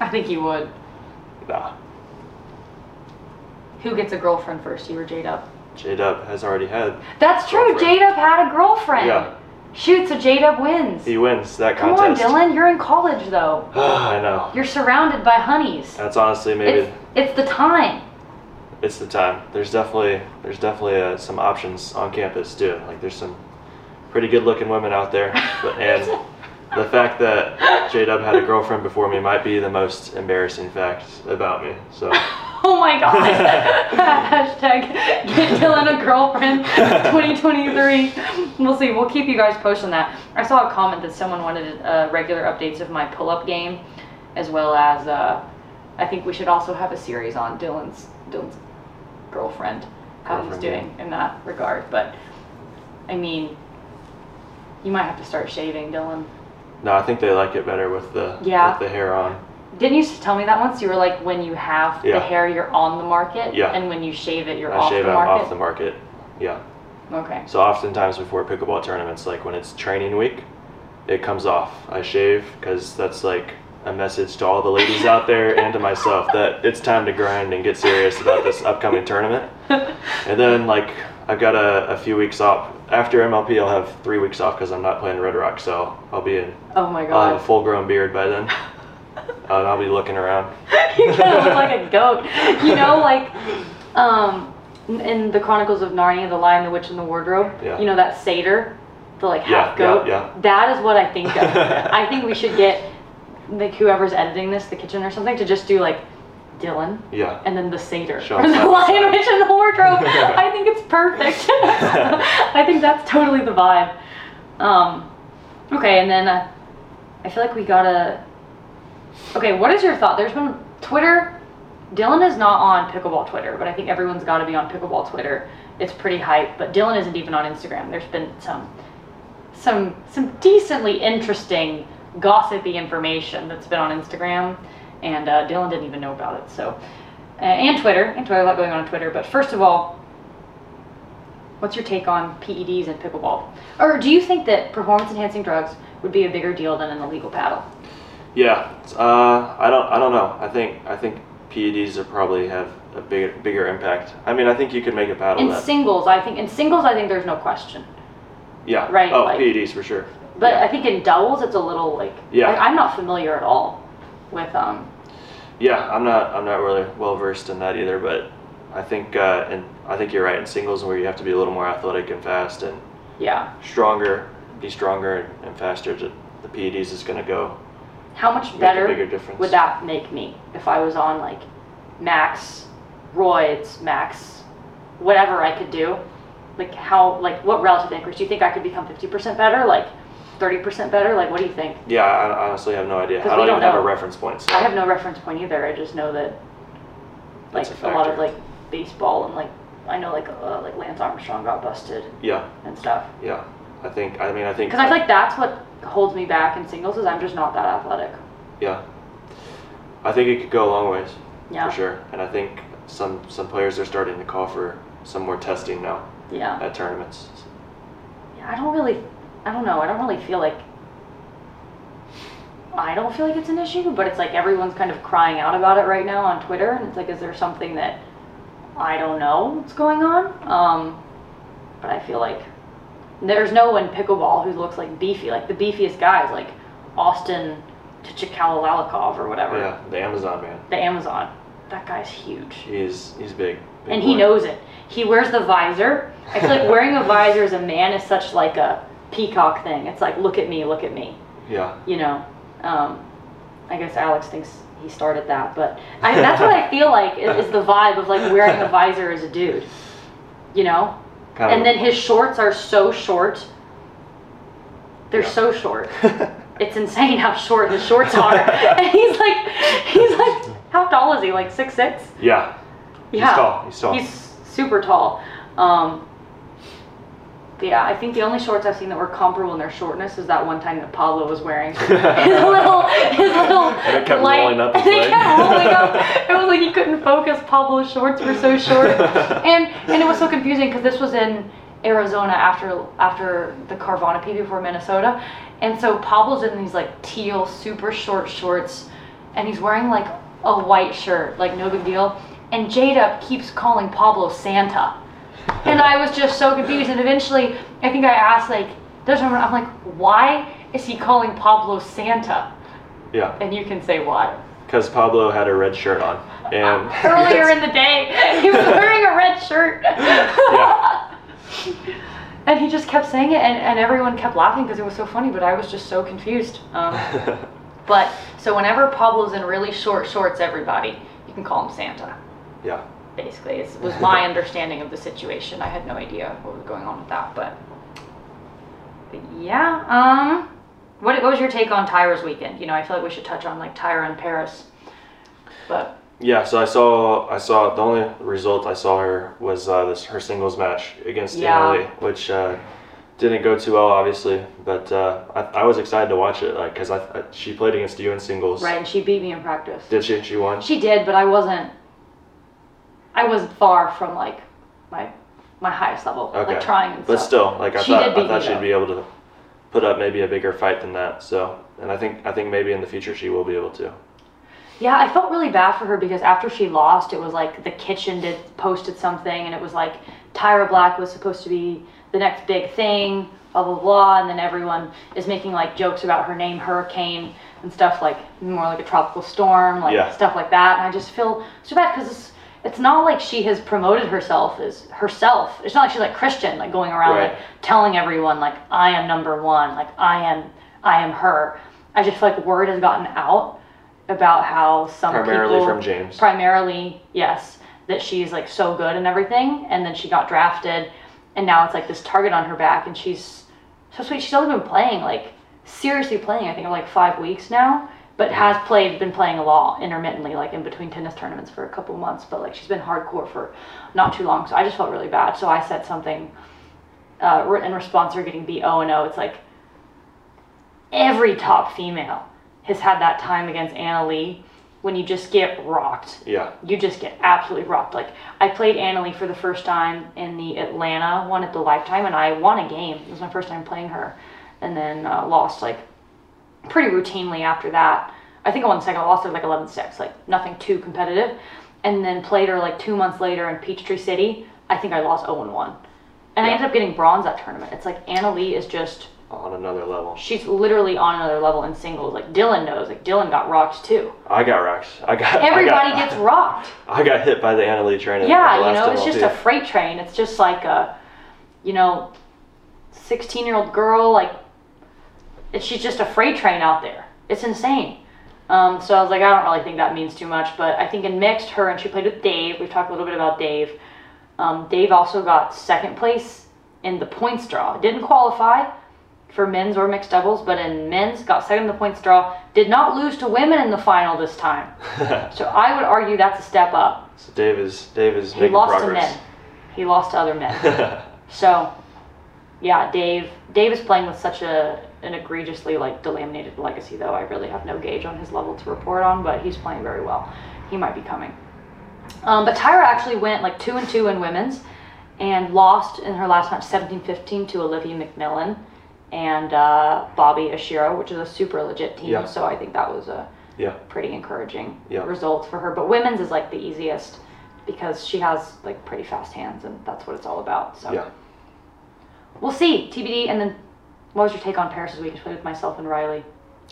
I think you would. Nah. Who gets a girlfriend first? You or J Dub? J Dub has already had. That's true. J Dub had a girlfriend. Yeah. Shoot, so J Dub wins. He wins that Come contest. on, Dylan. You're in college though. I know. You're surrounded by honeys. That's honestly maybe It's, it's the time. it's the time. There's definitely there's definitely uh, some options on campus too. Like there's some pretty good looking women out there, but and the fact that J Dub had a girlfriend before me might be the most embarrassing fact about me. So Oh my god. Hashtag get Dylan a girlfriend 2023. We'll see. We'll keep you guys posted on that. I saw a comment that someone wanted uh, regular updates of my pull up game, as well as uh, I think we should also have a series on Dylan's Dylan's girlfriend, how he's doing in that regard. But I mean, you might have to start shaving, Dylan. no, I think they like it better with the Yeah. with the hair on. Didn't you tell me that once? You were like, when you have the Yeah. hair, you're on the market, Yeah. and when you shave it, you're off the market. I off shave the it market. off the market. Yeah. Okay. So oftentimes before pickleball tournaments, like when it's training week, it comes off. I shave because that's like a message to all the ladies out there and to myself that it's time to grind and get serious about this upcoming tournament. And then like I've got a, a few weeks off. After MLP, I'll have three weeks off because I'm not playing Red Rock, so I'll be in. Oh my I'll have a god. full grown beard by then, uh, and I'll be looking around. you kind of look like a goat. You know, like um, in- the Chronicles of Narnia, The Lion, the Witch, and the Wardrobe. Yeah. You know that satyr, the like half yeah, goat. yeah. That is what I think of. I think we should get like whoever's editing this, the kitchen or something, to just do like Dylan. Yeah. And then the satyr, Show or the lion, witch, and the wardrobe. I think it's perfect. I think that's totally the vibe. Um, okay, and then uh, I feel like we gotta. Okay, what is your thought? There's been Twitter. Dylan is not on pickleball Twitter, but I think everyone's got to be on pickleball Twitter. It's pretty hype, but Dylan isn't even on Instagram. There's been some some some decently interesting gossipy information that's been on Instagram, and uh, Dylan didn't even know about it. So, uh, and Twitter, and Twitter, a lot going on on Twitter. But first of all, what's your take on PEDs and pickleball? Or do you think that performance enhancing drugs would be a bigger deal than an illegal paddle? Yeah, uh, I don't. I don't know. I think. I think PEDs are probably have a bigger bigger impact. I mean, I think you could make a paddle In that. singles, I think in singles, I think there's no question. yeah. right, Oh, like- PEDs for sure. But yeah. I think in doubles, it's a little like Yeah. I, I'm not familiar at all with um. yeah, I'm not. I'm not really well versed in that either. But I think. Uh, and I think you're right in singles where you have to be a little more athletic and fast and Yeah. stronger, be stronger and, and faster. The PEDs is going to go How much make a better difference. would that make me if I was on like max roids, max whatever I could do? Like how like what relative increase? Do you think I could become fifty percent better? Like thirty percent better? Like what do you think? Yeah, I honestly have no idea. 'Cause I we don't, don't even have a reference point. So I have no reference point either. I just know that like That's a a, lot of factor. like baseball and like I know like uh, like Lance Armstrong got busted yeah, and stuff. yeah. I think. I mean, I think. Because I feel like that's what holds me back in singles is I'm just not that athletic. Yeah. I think it could go a long ways. Yeah. For sure. And I think some some players are starting to call for some more testing now Yeah. at tournaments. Yeah, I don't really, I don't know. I don't really feel like. I don't feel like it's an issue, but it's like everyone's kind of crying out about it right now on Twitter, and it's like, is there something that I don't know what's going on? Um, but I feel like there's no one pickleball who looks like beefy. Like the beefiest guys, like Austin Tchikalalikov or whatever, Yeah, the Amazon man. the Amazon. That guy's huge. He's he's big. big and he knows it. He wears the visor. I feel like wearing a visor as a man is such like a peacock thing. It's like look at me, look at me. Yeah. You know. Um, I guess Alex thinks he started that, but I, that's what I feel like is, is the vibe of like wearing a visor as a dude. You know. And then his shorts are so short. They're Yeah. so short. It's insane how short his shorts are. and he's like, he's like, how tall is he? Like six six? yeah. Yeah. He's tall. He's tall. He's super tall. Um, yeah, I think the only shorts I've seen that were comparable in their shortness is that one time that Pablo was wearing his little, his little. And it kept light- rolling up his and it kept rolling up. It was like he couldn't focus. Pablo's shorts were so short, and and it was so confusing because this was in Arizona after after the Carvana P before Minnesota, and so Pablo's in these like teal super short shorts, and he's wearing like a white shirt, like no big deal, and Jada keeps calling Pablo Santa and I was just so confused. And eventually, I think I asked like, "Does I'm like, why is he calling Pablo Santa?" Yeah, And you can say why. because Pablo had a red shirt on, and Earlier in the day, he was wearing a red shirt. Yeah. And he just kept saying it, and, and everyone kept laughing because it was so funny. But I was just so confused. Um, but so whenever Pablo's in really short shorts, everybody, you can call him Santa. yeah, basically it was my understanding of the situation i had no idea what was going on with that but, but yeah um what, what was your take on tyra's weekend you know i feel like we should touch on like tyra and parris but yeah. So I saw, I saw the only result I saw her was uh, this her singles match against Yeah. Anna which uh, didn't go too well, obviously. But uh, I, I was excited to watch it, like, cause I, I she played against you in singles. right and she beat me in practice Did she? She won. she did but i wasn't i was far from like my my highest level Okay. like trying and But stuff still, like I She thought, I thought she'd though. be able to put up maybe a bigger fight than that. So, and I think I think maybe in the future she will be able to. Yeah, I felt really bad for her because after she lost, it was like the kitchen did posted something, and it was like Tyra Black was supposed to be the next big thing, blah blah blah, and then everyone is making like jokes about her name, Hurricane, and stuff like more like a tropical storm, like Yeah. stuff like that. And I just feel so bad because it's not like she has promoted herself as herself. It's not like she's like Christian, like going around Right. like telling everyone like I am number one, like I am I am her. I just feel like word has gotten out about how some Primarily people, from James. primarily yes that she's like so good and everything and then she got drafted and now it's like this target on her back and she's so sweet she's only been playing like seriously playing i think like five weeks now but has played been playing a lot intermittently like in between tennis tournaments for a couple months but like she's been hardcore for not too long so i just felt really bad so i said something uh, in response to her getting beat 0 and 0 it's like every top female has had that time against anna leigh when you just get rocked Yeah. you just get absolutely rocked. Like I played anna leigh for the first time in the Atlanta one at the Lifetime, and I won a game. It was my first time playing her, and then uh, lost like pretty routinely after that. I think I won second. I lost it like 11-6, like nothing too competitive, and then played her like two months later in Peachtree City. I think I lost 0 1, and I ended up getting bronze that tournament. It's like Anna Leigh is just On another level. she's literally on another level in singles. Like Dylan knows. Like Dylan got rocked too. I got rocked. I got. Everybody I got, gets rocked. I got hit by the Anna Leigh train. Yeah, the you know, it's just do. a freight train. It's just like a, you know, 16 year old girl, like, it's, she's just a freight train out there. It's insane. Um, so I was like, I don't really think that means too much, but I think in mixed, her and she played with Dave. We've talked a little bit about Dave. Um, Dave also got second place in the points draw. Didn't qualify for men's or mixed doubles, but in men's, got second in the points draw. Did not lose to women in the final this time. So I would argue that's a step up. so Dave is Dave is He making lost to men. He lost to other men. so, yeah, Dave. Dave is playing with such a an egregiously like delaminated legacy, though. I really have no gauge on his level to report on, but he's playing very well. He might be coming. Um, but Tyra actually went like two and two in women's, and lost in her last match 17-15 to Olivia McMillan and uh, Bobbi Oshiro, which is a super legit team. Yeah. So I think that was a Yeah. pretty encouraging Yeah. result for her. But women's is like the easiest because she has like pretty fast hands, and that's what it's all about. So Yeah. we'll see TBD. And then, what was your take on Parris this week? With myself and Riley.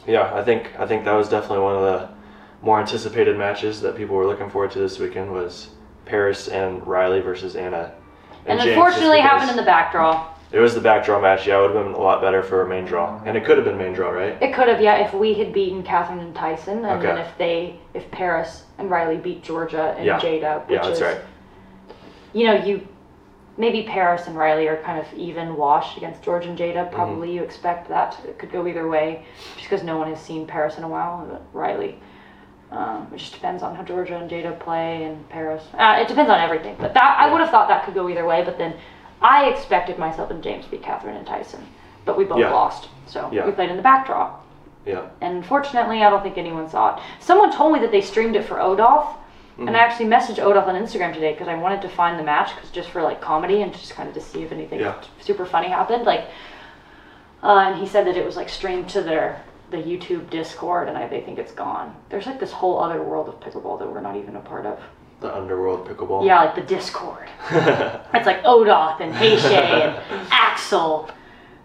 Yeah, I think I think that was definitely one of the more anticipated matches that people were looking forward to this weekend was Parris and Riley versus Anna. And, just unfortunately, happened in the back draw. It was the back draw match. Yeah, it would have been a lot better for a main draw, and it could have been main draw, right? It could have, yeah, if we had beaten Catherine and Tyson, and then if they, if Parris and Riley beat Georgia and Yeah. Jada, which Yeah, that's is, right. you know, you maybe Parris and Riley are kind of even washed against Georgia and Mm-hmm. Jada. Probably you expect that it could go either way, just because no one has seen Parris in a while. But Riley, um, it just depends on how Georgia and Jada play and Parris. Uh, it depends on everything. But that I would have thought that could go either way. But then I expected myself and James to be Catherine and Tyson, but we both Yeah. lost. So Yeah. we played in the backdraw. Yeah. And unfortunately, I don't think anyone saw it. Someone told me that they streamed it for Odoff, and I actually messaged Odoff on Instagram today because I wanted to find the match, cause just for like comedy and just kind of to see if anything Yeah. super funny happened. Like, uh, and he said that it was like streamed to their the YouTube Discord, and I, they think it's gone. There's like this whole other world of pickleball that we're not even a part of. The underworld pickleball. Yeah, like the Discord. It's like Odoth and Heishe and Axel.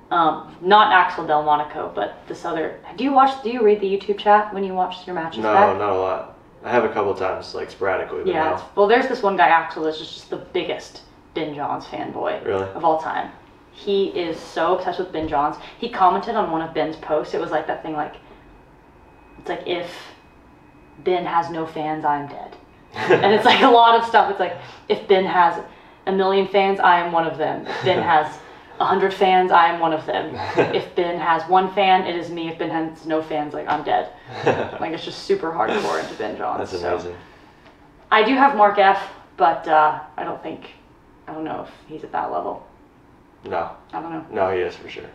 Um, not Axel Del Monaco, but this other. Do you watch? Do you read the YouTube chat when you watch your matches no, back? not a lot. I have a couple times, like sporadically, but Yeah. Well, there's this one guy Axel that's just, just the biggest Ben Johns fanboy Really? of all time. He is so obsessed with Ben Johns. He commented on one of Ben's posts. It was like that thing like, it's like if Ben has no fans, I'm dead. and it's like a lot of stuff. It's like if Ben has a million fans, I am one of them. If Ben has a hundred fans, I am one of them. If Ben has one fan, it is me. If Ben has no fans, like I'm dead. Like it's just super hardcore into Ben Johns. That's so. amazing. I do have Mark F, but uh, I don't think I don't know if he's at that level. No, I don't know. no, he is for sure.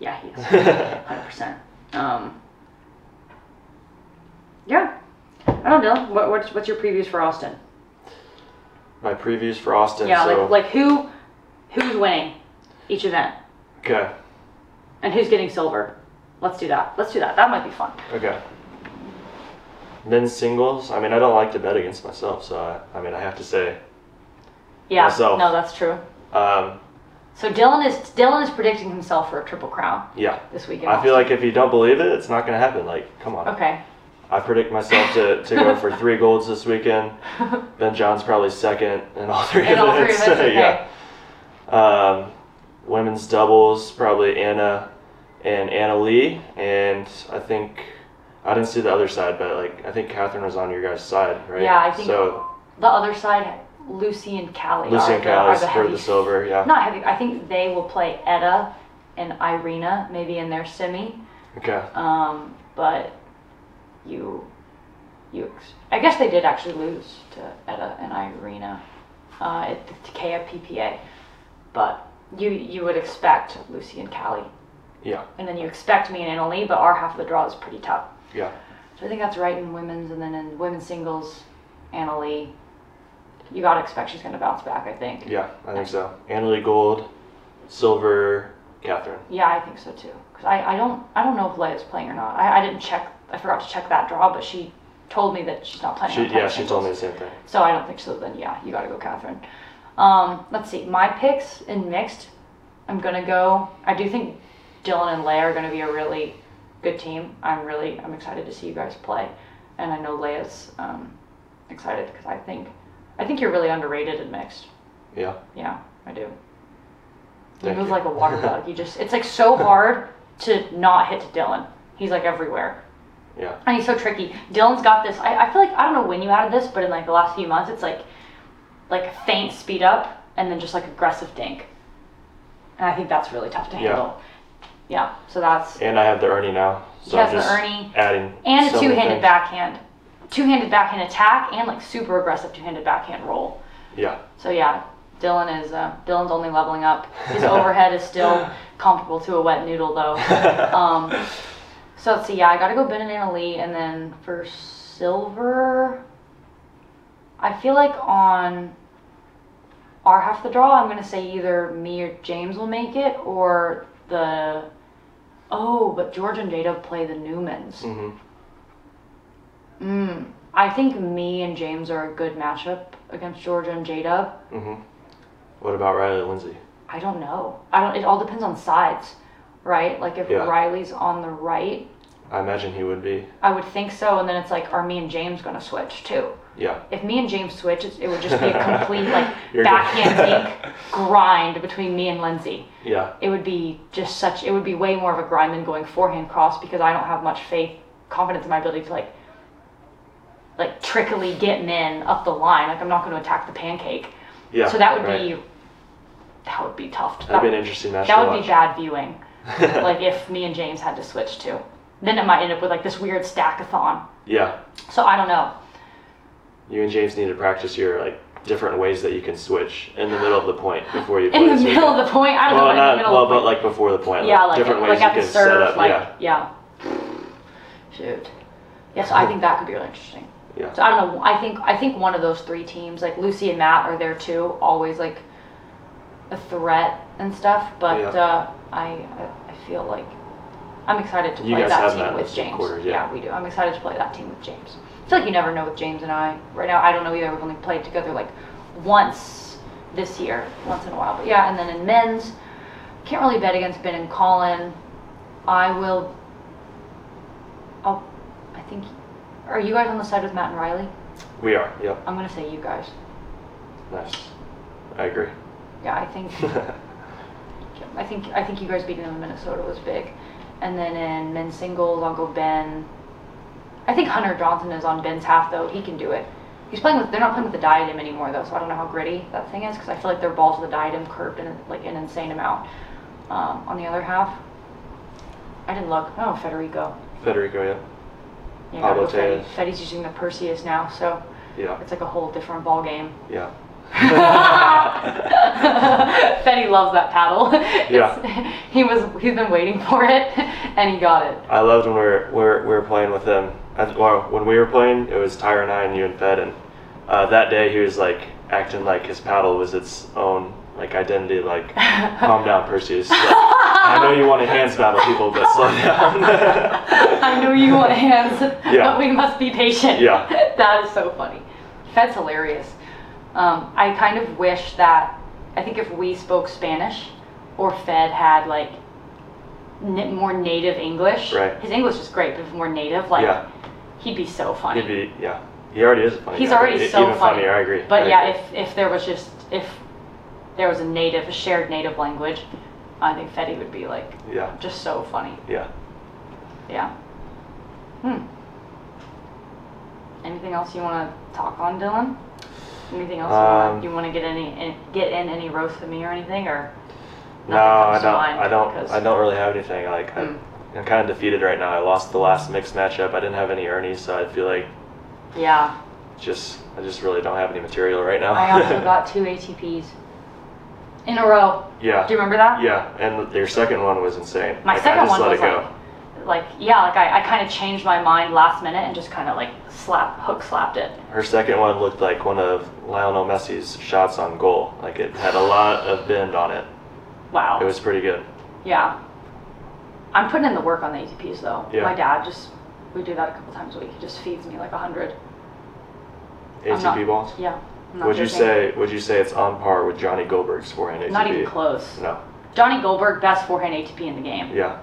Yeah, he is. Hundred percent. Um. Yeah. I don't know. What, what's what's your previews for Austin? My previews for Austin. yeah, so like like who who's winning each event okay, and who's getting silver. Let's do that. Let's do that. That might be fun. okay. Men's singles. I mean, I don't like to bet against myself, so I, I mean, I have to say. Yeah. Myself. No, that's true. Um, So Dylan is Dylan is predicting himself for a triple crown yeah, this weekend. I feel like if you don't believe it, it's not gonna happen. Like, come on. Okay. I predict myself to, to go for three golds this weekend. Ben Johns probably second in all three In all three events. events, okay. yeah. Um, women's doubles probably Anna and Anna Leigh, and I think I didn't see the other side, but like I think Catherine was on your guys' side, right? Yeah, I think so. The other side, Lucy and Callie Lucy and Callie for heavy. the silver, yeah. Not heavy. I think they will play Etta and Irina maybe in their semi. Okay. Um, but you, you, I guess they did actually lose to Etta and Irina uh, at the Takea PPA, but you you would expect Lucy and Callie, Yeah. and then you expect me and Anna Leigh, but our half of the draw is pretty tough. Yeah. So I think that's right in women's, and then in women's singles, Anna Leigh, you gotta expect she's gonna bounce back. I think. Yeah, I think so. Anna Leigh Gold, silver, Catherine. Yeah, I think so too. Cause I, I don't I don't know if Leia's playing or not. I, I didn't check. I forgot to check that draw, but she told me that she's not playing. She, yeah, she told me the same thing. So I don't think so. Then yeah, you gotta go Catherine. Um, let's see. My picks in mixed. I'm gonna go. I do think Dylan and Leia are gonna be a really good team. I'm really I'm excited to see you guys play, and I know Leia's um, excited because I think I think you're really underrated in mixed. Yeah. Yeah, I do. You Thank move you. like a water bug. You just it's like so hard to not hit to Dylan. He's like everywhere. Yeah. And he's so tricky. Dylan's got this I, I feel like I don't know when you added this, but in like the last few months it's like like faint speed up and then just like aggressive dink. And I think that's really tough to handle. Yeah. So that's And I have the Erne now. So he I'm has the Erne adding and a so many two handed backhand. Two handed backhand attack and like super aggressive two handed backhand roll. Yeah. So yeah, Dylan is uh, Dylan's only leveling up. His overhead is still comparable to a wet noodle though. Um, so let's see. Yeah, I gotta go Ben and Anna Leigh, and then for silver, I feel like on our half the draw, I'm gonna say either me or James will make it, or the oh, but George and Jada play the Newmans. hmm Mm, I think me and James are a good matchup against Georgia and Jada. Mm-hmm. What about Riley Lindsey? I don't know. I don't. It all depends on sides, right? Like if Yeah. Riley's on the right, I imagine he would be. I would think so. And then it's like, are me and James gonna switch too? Yeah. If me and James switch, it would just be a complete like backhand grind between me and Lindsey. Yeah. It would be just such. It would be way more of a grind than going forehand cross because I don't have much faith, confidence in my ability to like, like trickily get men up the line. Like I'm not going to attack the pancake. Yeah. so that would right. be. That would be tough. That'd be an interesting match That would watch. be bad viewing. like if me and James had to switch too. Then it might end up with like this weird stackathon. yeah. So I don't know. You and James need to practice your like different ways that you can switch in the middle of the point before you. In play the middle of the point, I don't well, know. in not the middle well, but point. like before the point. yeah, like different like ways at you the can set serve, up. like yeah, yeah. Shoot. Yes, I think that could be really interesting. yeah, So I don't know. I think I think one of those three teams, like Lucy and Matt, are there too. Always like a threat and stuff. But Yeah. uh, I I feel like I'm excited to You play that team that with James. quarters, yeah. we do. I'm excited to play that team with James. I feel like you never know with James and I. Right now, I don't know either. We've only played together like once this year, once in a while. But yeah, and then in men's, can't really bet against Ben and Colin. I will. I'll. I think. Are you guys on the side with Matt and Riley? we are. Yep, I'm gonna say you guys. nice. I agree. Yeah, I think. I think I think you guys beating them in Minnesota was big, and then in men's singles I'll go Ben. I think Hunter Johnson is on Ben's half though. He can do it. He's playing with. They're not playing with the diadem anymore though, so I don't know how gritty that thing is because I feel like their balls with the diadem curved in like an insane amount. Um, on the other half, I didn't look. Oh, Federico. Federico, yeah, Yeah, Pablo Fetty. Fetty's using the Perseus now, so yeah, it's like a whole different ball game. yeah. Fetty loves that paddle. Yeah. He was he's been waiting for it and he got it. I loved when we were, we were, we were playing with him. I, well, when we were playing, it was Tyra and I and you and Fed, and uh, that day he was like acting like his paddle was its own like identity. Like, calm down, Perseus. Like, I know you want to hands battle people, but slow down. I know you want hands, Yeah. but we must be patient. Yeah. that is so funny. Fed's hilarious. Um, I kind of wish that I think if we spoke Spanish or Fed had like n- more native English. Right. His English is great, but if more native, like Yeah. He'd be so funny. He'd be, yeah. He already is a funny. He's guy, already so even funny. funnier. I agree. But I yeah, agree. if if there was just if there was a native, a shared native language, I think Fetty would be like yeah, just so funny. yeah. Yeah. Hmm. Anything else you want to talk on, Dylan? Anything else Um, you want to get any in, get in any roast of me or anything or? No, I don't. I don't. I don't really have anything. Like, I, Hmm. I'm kind of defeated right now. I lost the last mixed matchup. I didn't have any Erne's, so I feel like Yeah. just I just really don't have any material right now. I also got two ATPs in a row. yeah. Do you remember that? Yeah, and your second one was insane. My like, second I just one let was it go. like, like yeah, like I, I kind of changed my mind last minute and just kind of like slap hook slapped it. Her second one looked like one of Lionel Messi's shots on goal. Like it had a lot of bend on it. Wow. It was pretty good. Yeah. I'm putting in the work on the ATPs though. Yeah. My dad just we do that a couple times a week. He just feeds me like a hundred. ATP not- balls. Yeah. Would you say Would you say it's on par with Johnny Goldberg's forehand ATP? Not even close. No. Johnny Goldberg, best forehand ATP in the game. Yeah.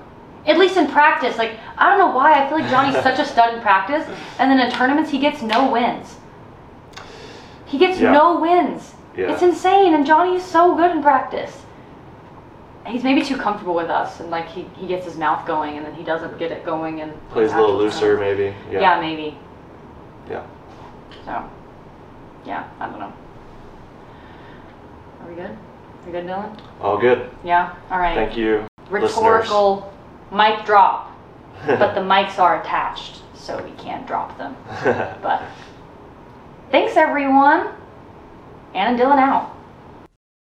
At least in practice. Like I don't know why I feel like Johnny's such a stud in practice, and then in tournaments he gets no wins. He gets Yeah. no wins. Yeah. It's insane, and Johnny is so good in practice. He's maybe too comfortable with us, and like he, he gets his mouth going, and then he doesn't get it going, and Plays a little looser, maybe. Yeah. Yeah. maybe. Yeah. So, yeah, I don't know. Are we good? Are we good, Dylan? All good. Yeah. All right. Thank you. Rhetorical mic drop, but the mics are attached, so we can't drop them. But thanks, everyone. Anna and Dylan out.